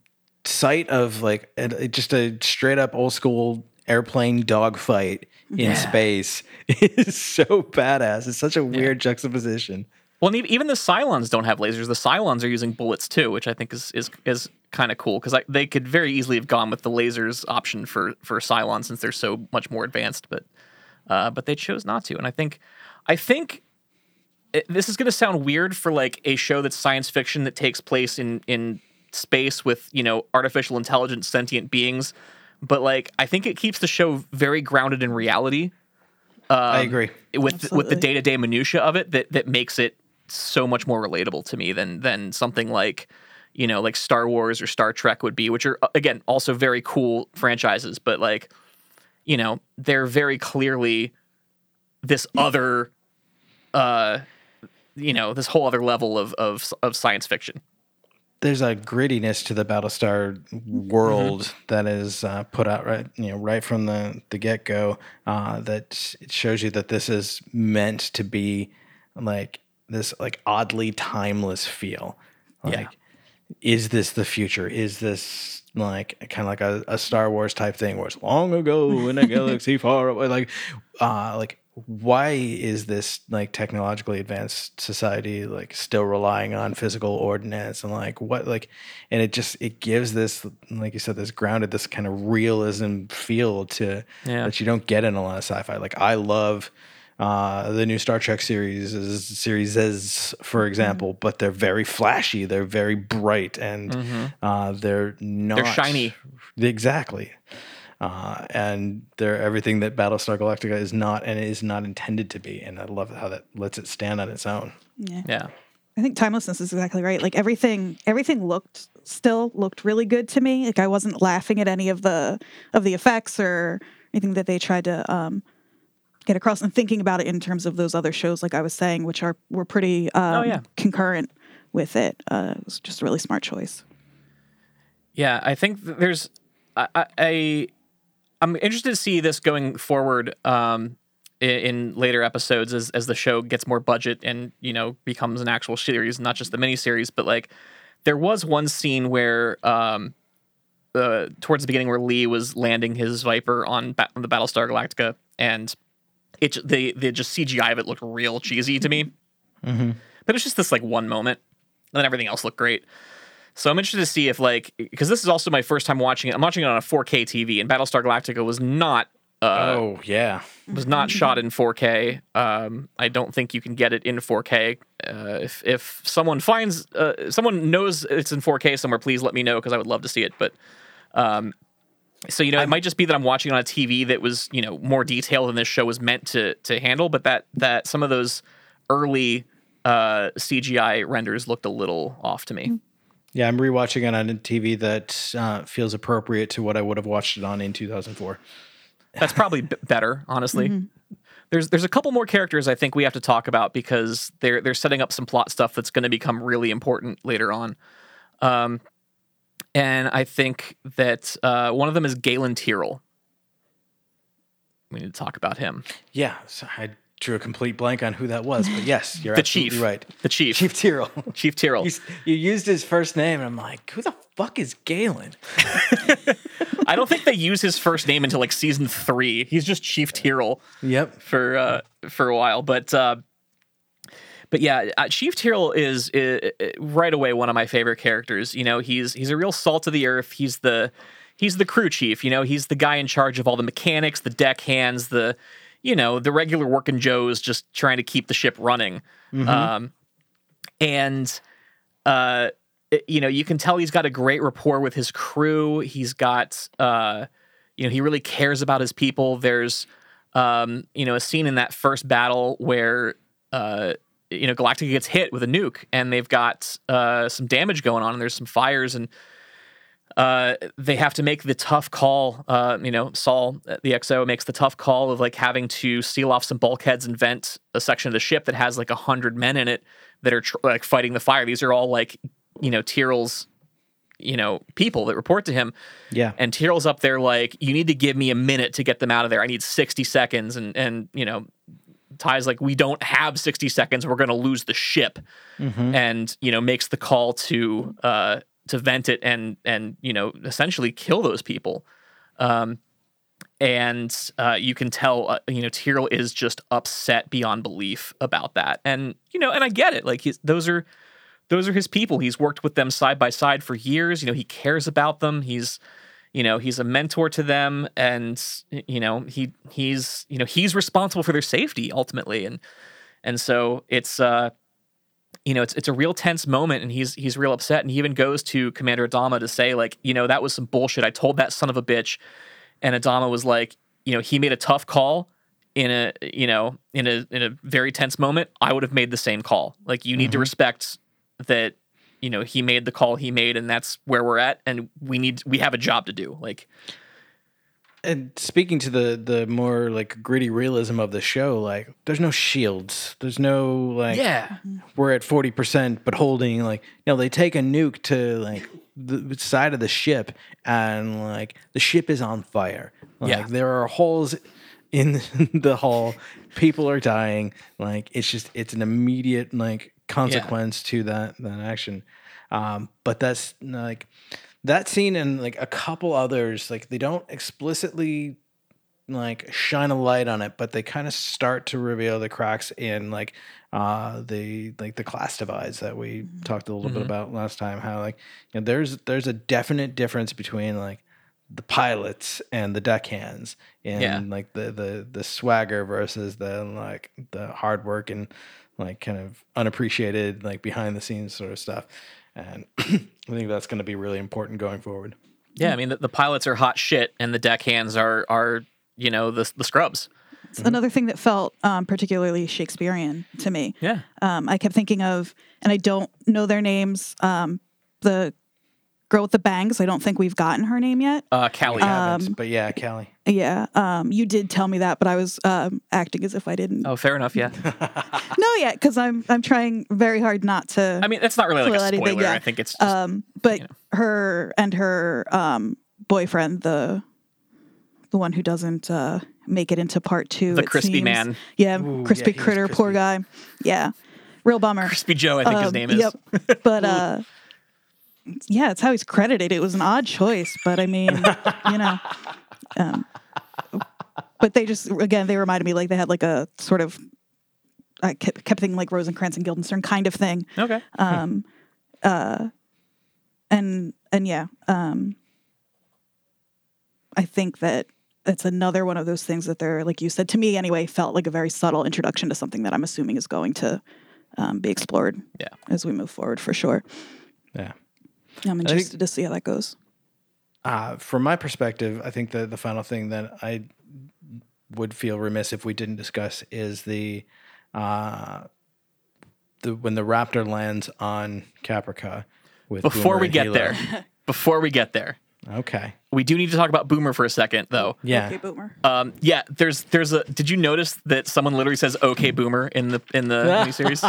sight of like a, just a straight up old school airplane dogfight in space is so badass. It's such a weird juxtaposition. Well, and even the Cylons don't have lasers. The Cylons are using bullets too, which I think is is is kind of cool because they could very easily have gone with the lasers option for for Cylon since they're so much more advanced, but uh, but they chose not to. And I think I think it, this is going to sound weird for like a show that's science fiction that takes place in in space with you know artificial intelligence sentient beings, but like I think it keeps the show very grounded in reality I agree. with with the day to day minutia of it that that makes it so much more relatable to me than than something like you know like Star Wars or Star Trek would be, which are uh, again also very cool franchises, but like you know they're very clearly this other uh you know this whole other level of of of science fiction. There's a grittiness to the Battlestar world that is uh, put out right, you know, right from the the get go. Uh, that it shows you that this is meant to be like this, like oddly timeless feel. Like, Yeah. is this the future? Is this like kind of like a, a Star Wars type thing where it's long ago in a galaxy far away? Like, uh, like why is this like technologically advanced society like still relying on physical ordnance and like what like and it just it gives this like you said this grounded this kind of realism feel to Yeah. that you don't get in a lot of sci-fi like i love uh, the new Star Trek series is series is, for example, but they're very flashy. They're very bright, and uh, they're not shiny. Exactly, uh, and they're everything that Battlestar Galactica is not, and is not intended to be. And I love how that lets it stand on its own. Yeah. I think timelessness is exactly right. Like everything, everything looked still looked really good to me. Like I wasn't laughing at any of the of the effects or anything that they tried to um, get across. And thinking about it in terms of those other shows, like I was saying, which are were pretty um, yeah. concurrent with it. Uh, it was just a really smart choice. Yeah, I think there's I, I I- I'm interested to see this going forward. Um, in, in later episodes as as the show gets more budget and you know becomes an actual series, not just the miniseries. But like, there was one scene where um, uh, towards the beginning where Lee was landing his Viper on, ba- on the Battlestar Galactica, and it they they just CGI of it looked real cheesy to me. But it's just this like one moment, and then everything else looked great. So I'm interested to see if like because this is also my first time watching it. I'm watching it on a 4K TV, and Battlestar Galactica was not uh, oh yeah. was not shot in 4K. Um, I don't think you can get it in 4K. Uh, if if someone finds uh, someone knows it's in 4K somewhere, please let me know because I would love to see it. But um, so you know, it might just be that I'm watching on a TV that was you know more detailed than this show was meant to to handle. But that that some of those early uh, CGI renders looked a little off to me. Yeah, I'm rewatching it on a TV that uh, feels appropriate to what I would have watched it on in 2004. That's probably b- better, honestly. There's there's a couple more characters I think we have to talk about because they're they're setting up some plot stuff that's going to become really important later on. Um, and I think that uh, one of them is Galen Tyrol. We need to talk about him. Yeah, so I drew a complete blank on who that was, but yes, you're The chief, right. The chief, Chief Tyrol. Chief Tyrol. You, you used his first name, and I'm like, who the fuck is Galen? I don't think they use his first name until like season three. He's just Chief Tyrol. Yep. for uh, for a while. But uh, but yeah, uh, Chief Tyrol is, uh right away one of my favorite characters. You know, he's he's a real salt of the earth. He's the he's the crew chief. You know, he's the guy in charge of all the mechanics, the deck hands, the you know the regular working Joes, just trying to keep the ship running. Um, and uh, it- you know, you can tell he's got a great rapport with his crew. He's got, uh, you know, he really cares about his people. There's, um, you know, a scene in that first battle where, uh, you know, Galactica gets hit with a nuke, and they've got uh, some damage going on, and there's some fires, and uh, they have to make the tough call. Uh, you know, Saul, uh, the XO, makes the tough call of like having to seal off some bulkheads and vent a section of the ship that has like a hundred men in it that are tr- like fighting the fire. These are all like, you know, Tyrol's, you know, people that report to him. Yeah. And Tyrol's up there like, you need to give me a minute to get them out of there. I need 60 seconds. And, and, you know, Tigh's like, we don't have 60 seconds. We're going to lose the ship. And, you know, makes the call to, uh, to vent it and, and, you know, essentially kill those people. Um, and uh, you can tell, uh, you know, Tyrol is just upset beyond belief about that. And, you know, and I get it. Like, he's, those are, those are his people. He's worked with them side by side for years. You know, he cares about them. He's, you know, he's a mentor to them, and you know, he he's you know he's responsible for their safety ultimately, and and so it's uh, you know, it's it's a real tense moment, and he's he's real upset, and he even goes to Commander Adama to say like, you know, that was some bullshit. I told that son of a bitch, and Adama was like, you know, he made a tough call in a you know in a in a very tense moment. I would have made the same call. Like, you need to mm-hmm. respect that you know he made the call he made and that's where we're at and we need we have a job to do like And speaking to the the more like gritty realism of the show, like there's no shields. There's no like yeah. we're at 40% but holding like know they take a nuke to like the side of the ship and like the ship is on fire. Like Yeah. there are holes in the hull. People are dying. Like it's just it's an immediate like consequence to that that action. Um but that's like that scene and like a couple others like they don't explicitly like shine a light on it, but they kind of start to reveal the cracks in like uh the like the class divides that we talked a little bit about last time. How like you know there's there's a definite difference between like the pilots and the deckhands and Yeah. like the the the swagger versus the like the hard work and like kind of unappreciated like behind the scenes sort of stuff. And I think that's going to be really important going forward. yeah i mean the, the pilots are hot shit and the deckhands are are you know the the scrubs It's another thing that felt um, particularly Shakespearean to me. yeah Um, I kept thinking of, and I don't know their names. Um, the girl with the bangs. I don't think we've gotten her name yet. uh Cally Haven't, but yeah, Cally. Yeah, um, you did tell me that, but I was um, acting as if I didn't oh fair enough yeah no, yet because I'm I'm trying very hard not to. i mean that's not really like Well, a anything, spoiler yeah. i think it's just, um, but her and her um, boyfriend, the the one who doesn't uh, make it into part two. The crispy seems. man. Yeah, Ooh, crispy yeah, he was critter, poor guy. Yeah, real bummer. Crispy Joe, I think his Um, name is. Yep. But uh yeah, it's how he's credited. It was an odd choice, but I mean, you know. Um, but they just again they reminded me like they had like a sort of I kept, kept thinking like Rosencrantz and Guildenstern kind of thing. Okay. Um uh and and yeah, um I think that it's another one of those things that they're like you said to me anyway felt like a very subtle introduction to something that I'm assuming is going to um, be explored Yeah. as we move forward for sure. Yeah. I'm think- interested to see how that goes. Uh, from my perspective, I think the the final thing that I would feel remiss if we didn't discuss is the uh, the when the raptor lands on Caprica. With Before Boomer we get Helo. there, before we get there, okay, we do need to talk about Boomer for a second, though. yeah, Okay, boomer. Um, yeah, there's there's a. Did you notice that someone literally says "Okay, Boomer" in the in the miniseries?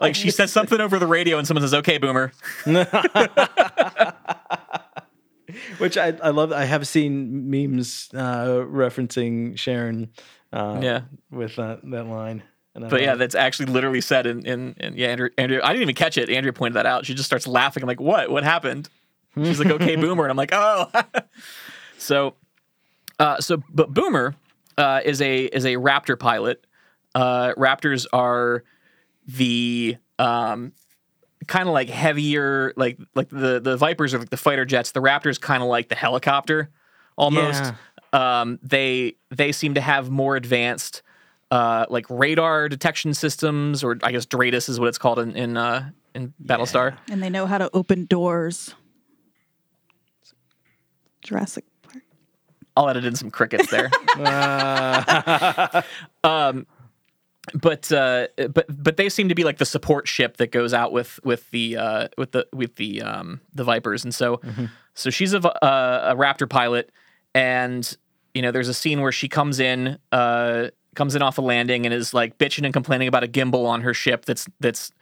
like she says something over the radio, and someone says "Okay, Boomer." which I I love. I have seen memes uh, referencing Sharon. Uh, Yeah. with that that line. And I But yeah, that's actually literally said in, in, in yeah, Andrew, Andrew, I didn't even catch it. Andrea pointed that out. She just starts laughing. I'm like, what? What happened? She's like, okay, Boomer. And I'm like, oh. so, uh, so, but Boomer uh, is a is a Raptor pilot. Uh, Raptors are the um, kind of like heavier, like like the the Vipers are like the fighter jets. The Raptors kind of like the helicopter, almost. Um, they they seem to have more advanced uh, like radar detection systems, or I guess DRADIS is what it's called in in, uh, in Battlestar. And they know how to open doors. Jurassic Park. I'll edit in some crickets there. um, but uh, but but they seem to be like the support ship that goes out with with the uh, with the with the um, the Vipers, and so so she's a, v- uh, a Raptor pilot, and you know there's a scene where she comes in uh, comes in off a landing and is like bitching and complaining about a gimbal on her ship that's that's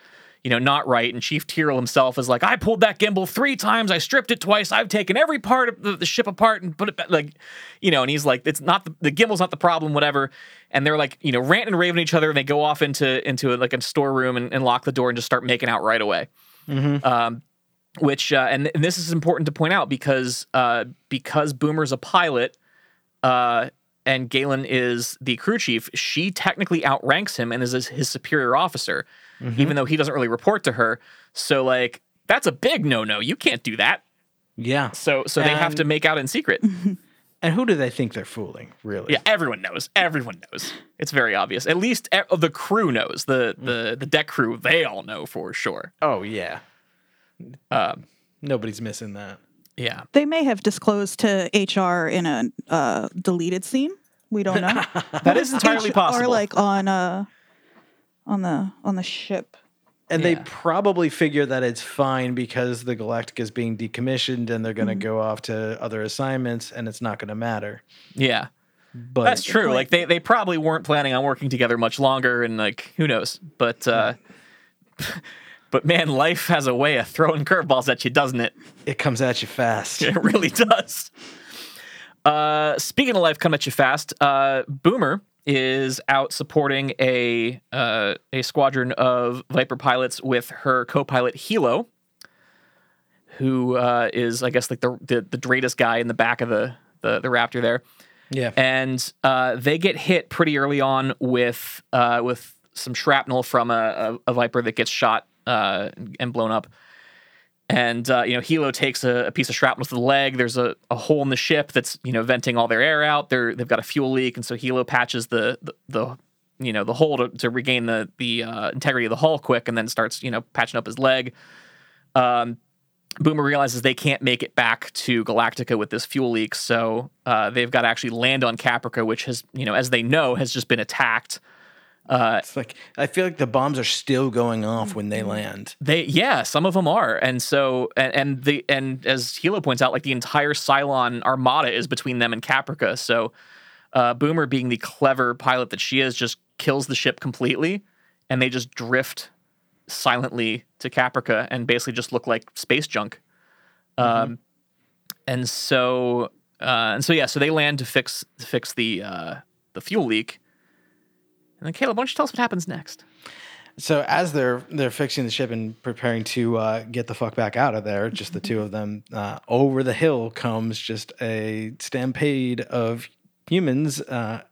you know not right, and Chief Tyrol himself is like I pulled that gimbal three times, I stripped it twice, I've taken every part of the, the ship apart and put it back, like you know, and he's like it's not the, the gimbal's not the problem, whatever. And they're like you know ranting and raving at each other and they go off into into a, like a storeroom and, and lock the door and just start making out right away. Um, which uh, and, and this is important to point out because uh, because boomer's a pilot uh, and galen is the crew chief she technically outranks him and is his superior officer even though he doesn't really report to her so like that's a big no-no you can't do that yeah. so so they have to make out in secret And who do they think they're fooling? Really? Yeah, everyone knows. Everyone knows. It's very obvious. At least e- the crew knows. The the the deck crew, they all know for sure. Oh yeah. Um, Nobody's missing that. yeah. They may have disclosed to HR in a uh, deleted scene. We don't know. That is entirely possible. Or like on uh on the on the ship. And they probably figure that it's fine because the Galactica is being decommissioned and they're going to go off to other assignments and it's not going to matter. yeah. But That's true. point. Like they, they probably weren't planning on working together much longer and like who knows. But uh but man, life has a way of throwing curveballs at you, doesn't it? it comes at you fast. It really does. Uh, speaking of life come at you fast, uh, Boomer is out supporting a uh, a squadron of Viper pilots with her co-pilot Helo, who uh, is I guess like the the, the DRADIS guy in the back of the the, the Raptor there, Yeah. and uh, they get hit pretty early on with uh, with some shrapnel from a, a, a Viper that gets shot uh, and blown up. And uh, you know, Helo takes a, a piece of shrapnel to the leg. There's a, a hole in the ship that's you know venting all their air out. They're they've got a fuel leak, and so Helo patches the the, the you know the hole to, to regain the the uh, integrity of the hull quick, and then starts you know patching up his leg. Um, Boomer realizes they can't make it back to Galactica with this fuel leak, so uh, they've got to actually land on Caprica, which has you know as they know has just been attacked. It's like I feel like the bombs are still going off when they land. They yeah, some of them are, and so and, and the and as Helo points out, like the entire Cylon armada is between them and Caprica. So uh, Boomer, being the clever pilot that she is, just kills the ship completely, and they just drift silently to Caprica and basically just look like space junk. Um, and so Uh, and so yeah, so they land to fix to fix the uh, the fuel leak. And then Caleb, why don't you tell us what happens next? So as they're they're fixing the ship and preparing to uh, get the fuck back out of there, just the two of them, uh, over the hill comes just a stampede of humans uh,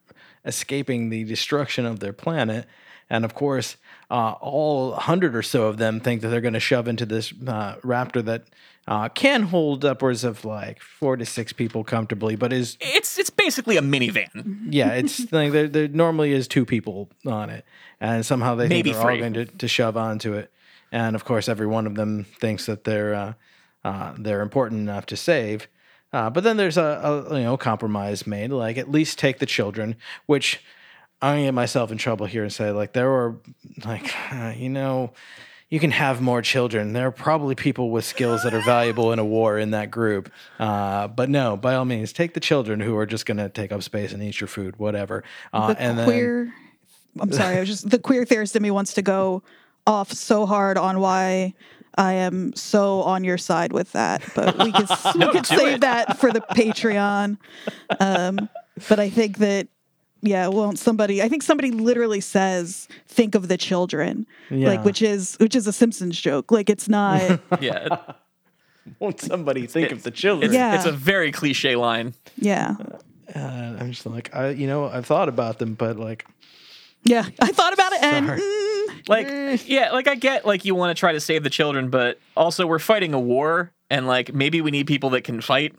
escaping the destruction of their planet, and of course, uh, all hundred or so of them think that they're going to shove into this uh, raptor that uh, can hold upwards of like four to six people comfortably, but is It's it's basically a minivan. yeah, it's like there, there normally is two people on it, and somehow they Maybe think they're all going to, to shove onto it, and of course, every one of them thinks that they're uh, uh, they're important enough to save. Uh, but then there's a, a you know compromise made, like at least take the children, which I'm gonna get myself in trouble here and say like there were like uh, you know you can have more children. There are probably people with skills that are valuable in a war in that group. Uh, but no, by all means, take the children who are just going to take up space and eat your food, whatever. Uh, the and then I'm sorry, I was just the queer theorist in me wants to go off so hard on why I am so on your side with that, but we could we No, could do save it. that for the Patreon. Um, but I think that yeah, well, somebody I think somebody literally says, "Think of the children," Yeah. like which is which is a Simpsons joke. Like it's not. Yeah, won't somebody think of the children? it's, Yeah. it's a very cliche line. yeah, Uh, I'm just like, I, you know, I've thought about them, but like, yeah. I thought about it, and mm, Like, yeah, like I get like you want to try to save the children, but also we're fighting a war, and like maybe we need people that can fight.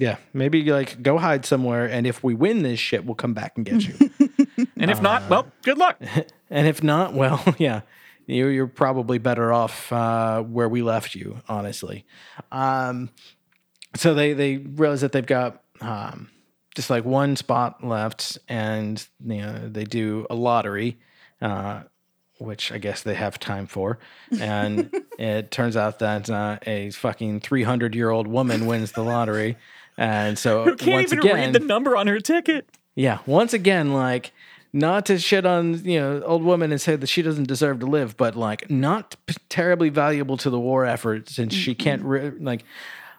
Yeah, maybe like go hide somewhere, and if we win this shit, we'll come back and get you. And if not, well, good luck. and if not, well, yeah, you, you're probably better off uh, where we left you, honestly. Um, so they they realize that they've got um, just like one spot left, and you know they do a lottery, uh, which I guess they have time for, and it turns out that uh, a fucking 300 year old woman wins the lottery, and so Who can't once even again, read the number on her ticket? yeah, once again, like not to shit on you know old woman and say that she doesn't deserve to live, but like not p- terribly valuable to the war effort since she can't re- like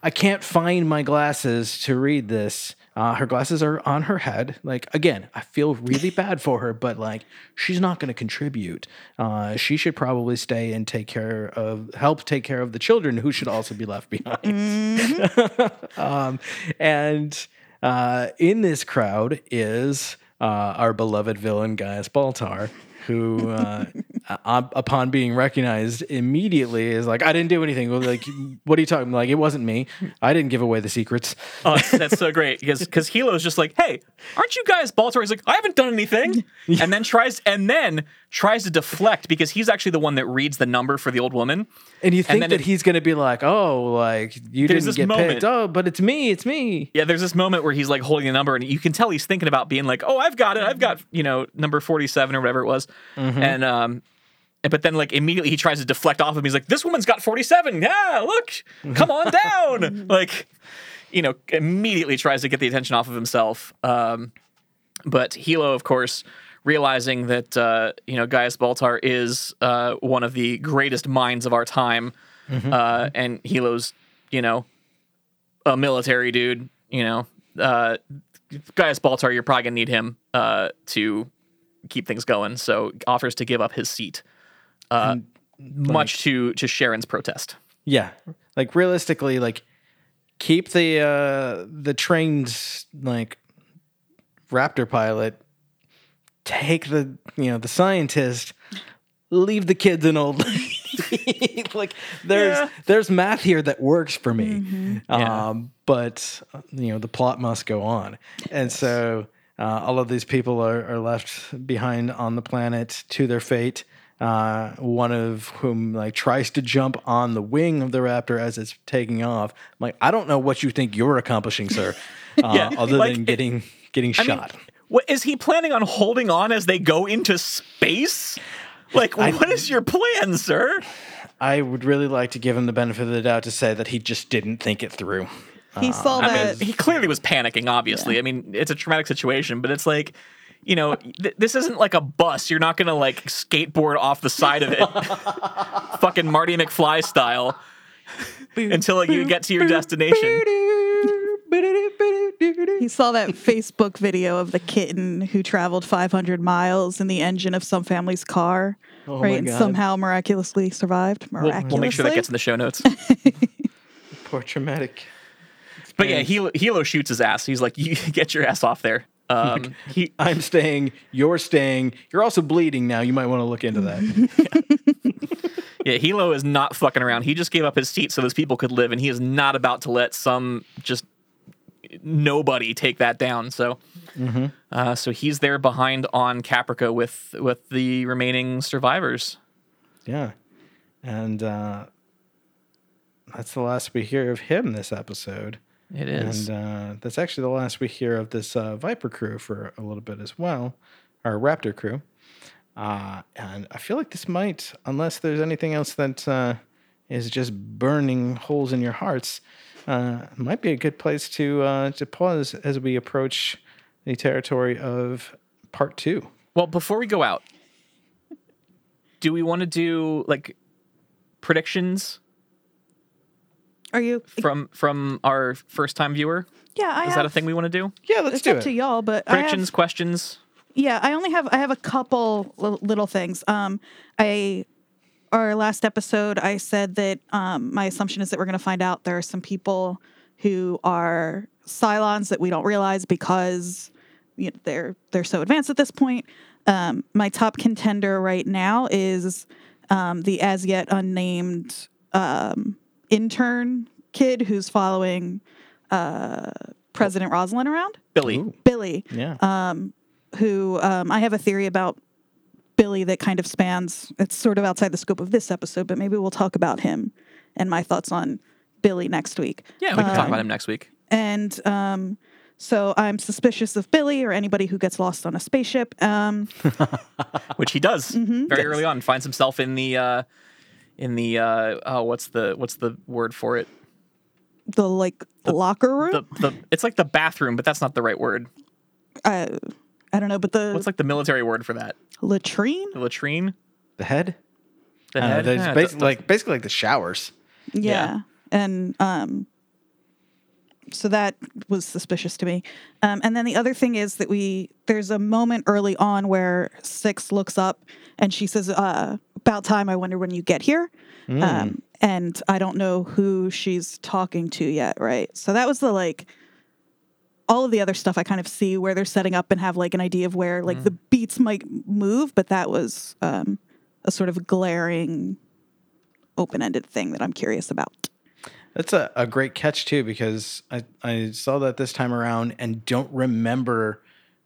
I can't find my glasses to read this. Uh, her glasses are on her head. Like again, I feel really bad for her, but like she's not going to contribute. Uh, she should probably stay and take care of, help take care of the children who should also be left behind. um, and uh, in this crowd is uh, our beloved villain Gaius Baltar, who, uh, upon being recognized, immediately is like, "I didn't do anything." Like, what are you talking? Like, it wasn't me. I didn't give away the secrets. Oh, that's so great because because Helo's just like, hey, aren't you guys Baltar? He's like, I haven't done anything, and then tries and then tries to deflect because he's actually the one that reads the number for the old woman. And you think then that it- he's going to be like, "Oh, like you didn't this get moment- picked." Oh, but it's me. It's me. Yeah, there's this moment where he's like holding the number, and you can tell he's thinking about being like, "Oh, I've got it. I've got you know number forty-seven or whatever it was," and um, and- but then like immediately he tries to deflect off of him. He's like, "This woman's got forty-seven. Yeah, look, come on down." like, you know, immediately tries to get the attention off of himself. Um, but Helo, of course, realizing that uh, you know Gaius Baltar is uh, one of the greatest minds of our time, uh, and Helo's you know a military dude, you know, uh, Gaius Baltar, you're probably gonna need him uh, to keep things going. So offers to give up his seat, uh, much to to Sharon's protest. Yeah. Like realistically, like keep the uh the trained like raptor pilot, take the you know, the scientist, leave the kids and old lady. like there's Yeah. there's math here that works for me. Yeah. Um but you know, the plot must go on. And so uh, all of these people are, are left behind on the planet to their fate. Uh, one of whom like tries to jump on the wing of the raptor as it's taking off. I'm like, I don't know what you think you're accomplishing, sir. Uh, Yeah, other like, than getting getting I mean, shot. what is he planning on holding on as they go into space? Like, what is your plan, sir? I would really like to give him the benefit of the doubt to say that he just didn't think it through. he saw I that. mean, he clearly was panicking. Obviously, I mean, it's a traumatic situation, but it's like, you know, th- this isn't like a bus. You're not gonna like skateboard off the side of it, fucking Marty McFly style, until like, you get to your destination. He saw that Facebook video of the kitten who traveled 500 miles in the engine of some family's car, Oh right? And God. somehow miraculously survived. We'll, Miraculously. we'll make sure that gets in the show notes. Poor traumatic. but yeah, Helo, Helo shoots his ass. He's like, "You get your ass off there." Um, he I'm staying. You're staying. You're also bleeding now. You might want to look into that. Yeah, Helo is not fucking around. He just gave up his seat so those people could live, and he is not about to let some just nobody take that down. So, uh, so he's there behind on Caprica with with the remaining survivors. yeah, and uh, that's the last we hear of him this episode. It is. And uh, that's actually the last we hear of this uh, Viper crew for a little bit as well, our Raptor crew. Uh, and I feel like this might, unless there's anything else that uh, is just burning holes in your hearts, uh, might be a good place to uh, to pause as we approach the territory of part two. well, before we go out, do we want to do like predictions Are you? from from our first time viewer? Yeah, I Is have. that a thing we want to do? Yeah, let's It's do up it. to y'all, but I have- questions. Yeah, I only have I have a couple little things. Um, I our last episode, I said that um, my assumption is that we're going to find out there are some people who are Cylons that we don't realize because you know, they're they're so advanced at this point. Um, my top contender right now is um, the as yet unnamed um, intern kid who's following uh, President Roslin around. Billy. Billy Yeah. who um, I have a theory about Billy that kind of spans. It's sort of outside the scope of this episode, but maybe we'll talk about him and my thoughts on Billy next week. Yeah, we can talk about him next week. And um, so I'm suspicious of Billy or anybody who gets lost on a spaceship. Um, which he does Mm-hmm. very early on. Finds himself in the uh, in the uh, oh, what's the what's the word for it? the like locker room. The the it's like the bathroom, but that's not the right word. uh, I don't know, but the What's like the military word for that? latrine. The latrine. the head. The head. there's Yeah, basi- the- like basically like the showers. Yeah. And um so that was suspicious to me. Um, and then the other thing is that we there's a moment early on where Six looks up and she says, uh, "About time. I wonder when you get here." Um, and I don't know who she's talking to yet, right? So that was the like all of the other stuff I kind of see where they're setting up and have like an idea of where like the beats might move, but that was um, a sort of glaring open-ended thing that I'm curious about. That's a, a great catch too, because I, I saw that this time around and don't remember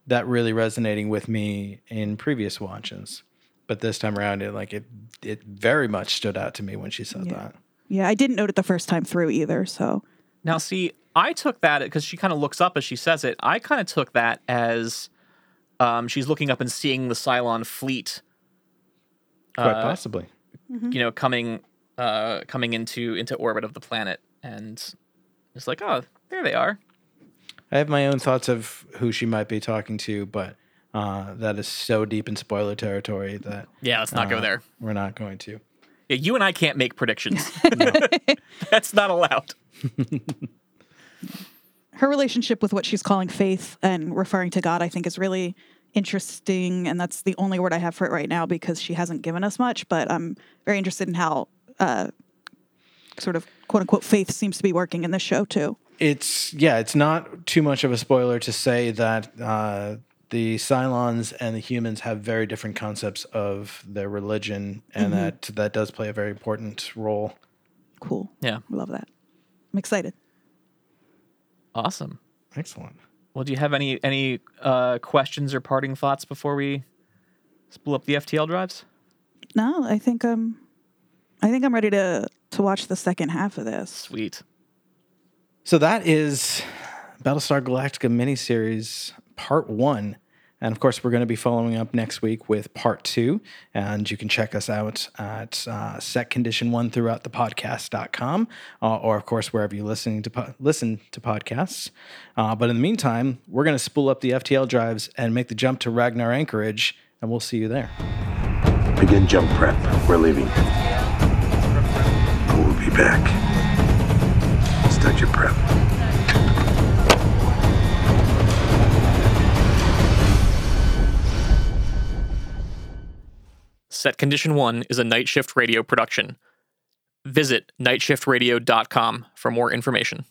that really resonating with me in previous watches. But this time around it like it it very much stood out to me when she said that. Yeah, I didn't note it the first time through either. So Now, see, I took that because she kind of looks up as she says it. I kind of took that as um, she's looking up and seeing the Cylon fleet, Quite Uh, possibly. you know, coming uh, coming into into orbit of the planet, and it's like, oh, there they are. I have my own thoughts of who she might be talking to, but uh, that is so deep in spoiler territory that Yeah, let's not go uh, there. We're not going to. Yeah, you and I can't make predictions. That's not allowed. her relationship with what she's calling faith and referring to God, I think, is really interesting. And that's the only word I have for it right now because she hasn't given us much. But I'm very interested in how uh, sort of quote unquote faith seems to be working in this show too. It's yeah, it's not too much of a spoiler to say that uh, the Cylons and the humans have very different concepts of their religion, and that that does play a very important role. Cool. Yeah, I love that. I'm excited. awesome. Excellent. Well, do you have any any uh, questions or parting thoughts before we spool up the FTL drives? No, I think um, I think I'm ready to to watch the second half of this. Sweet. So that is Battlestar Galactica miniseries part one. And of course, we're going to be following up next week with part two. And you can check us out at uh, set condition one throughout the podcast.com, uh, or of course, wherever you're listening to po- listen to podcasts. Uh, but in the meantime, we're going to spool up the FTL drives and make the jump to Ragnar Anchorage, and we'll see you there. Begin jump prep. We're leaving. But we'll be back. Start your prep. Set Condition 1 is a Night Shift Radio production. Visit nightshiftradio.com for more information.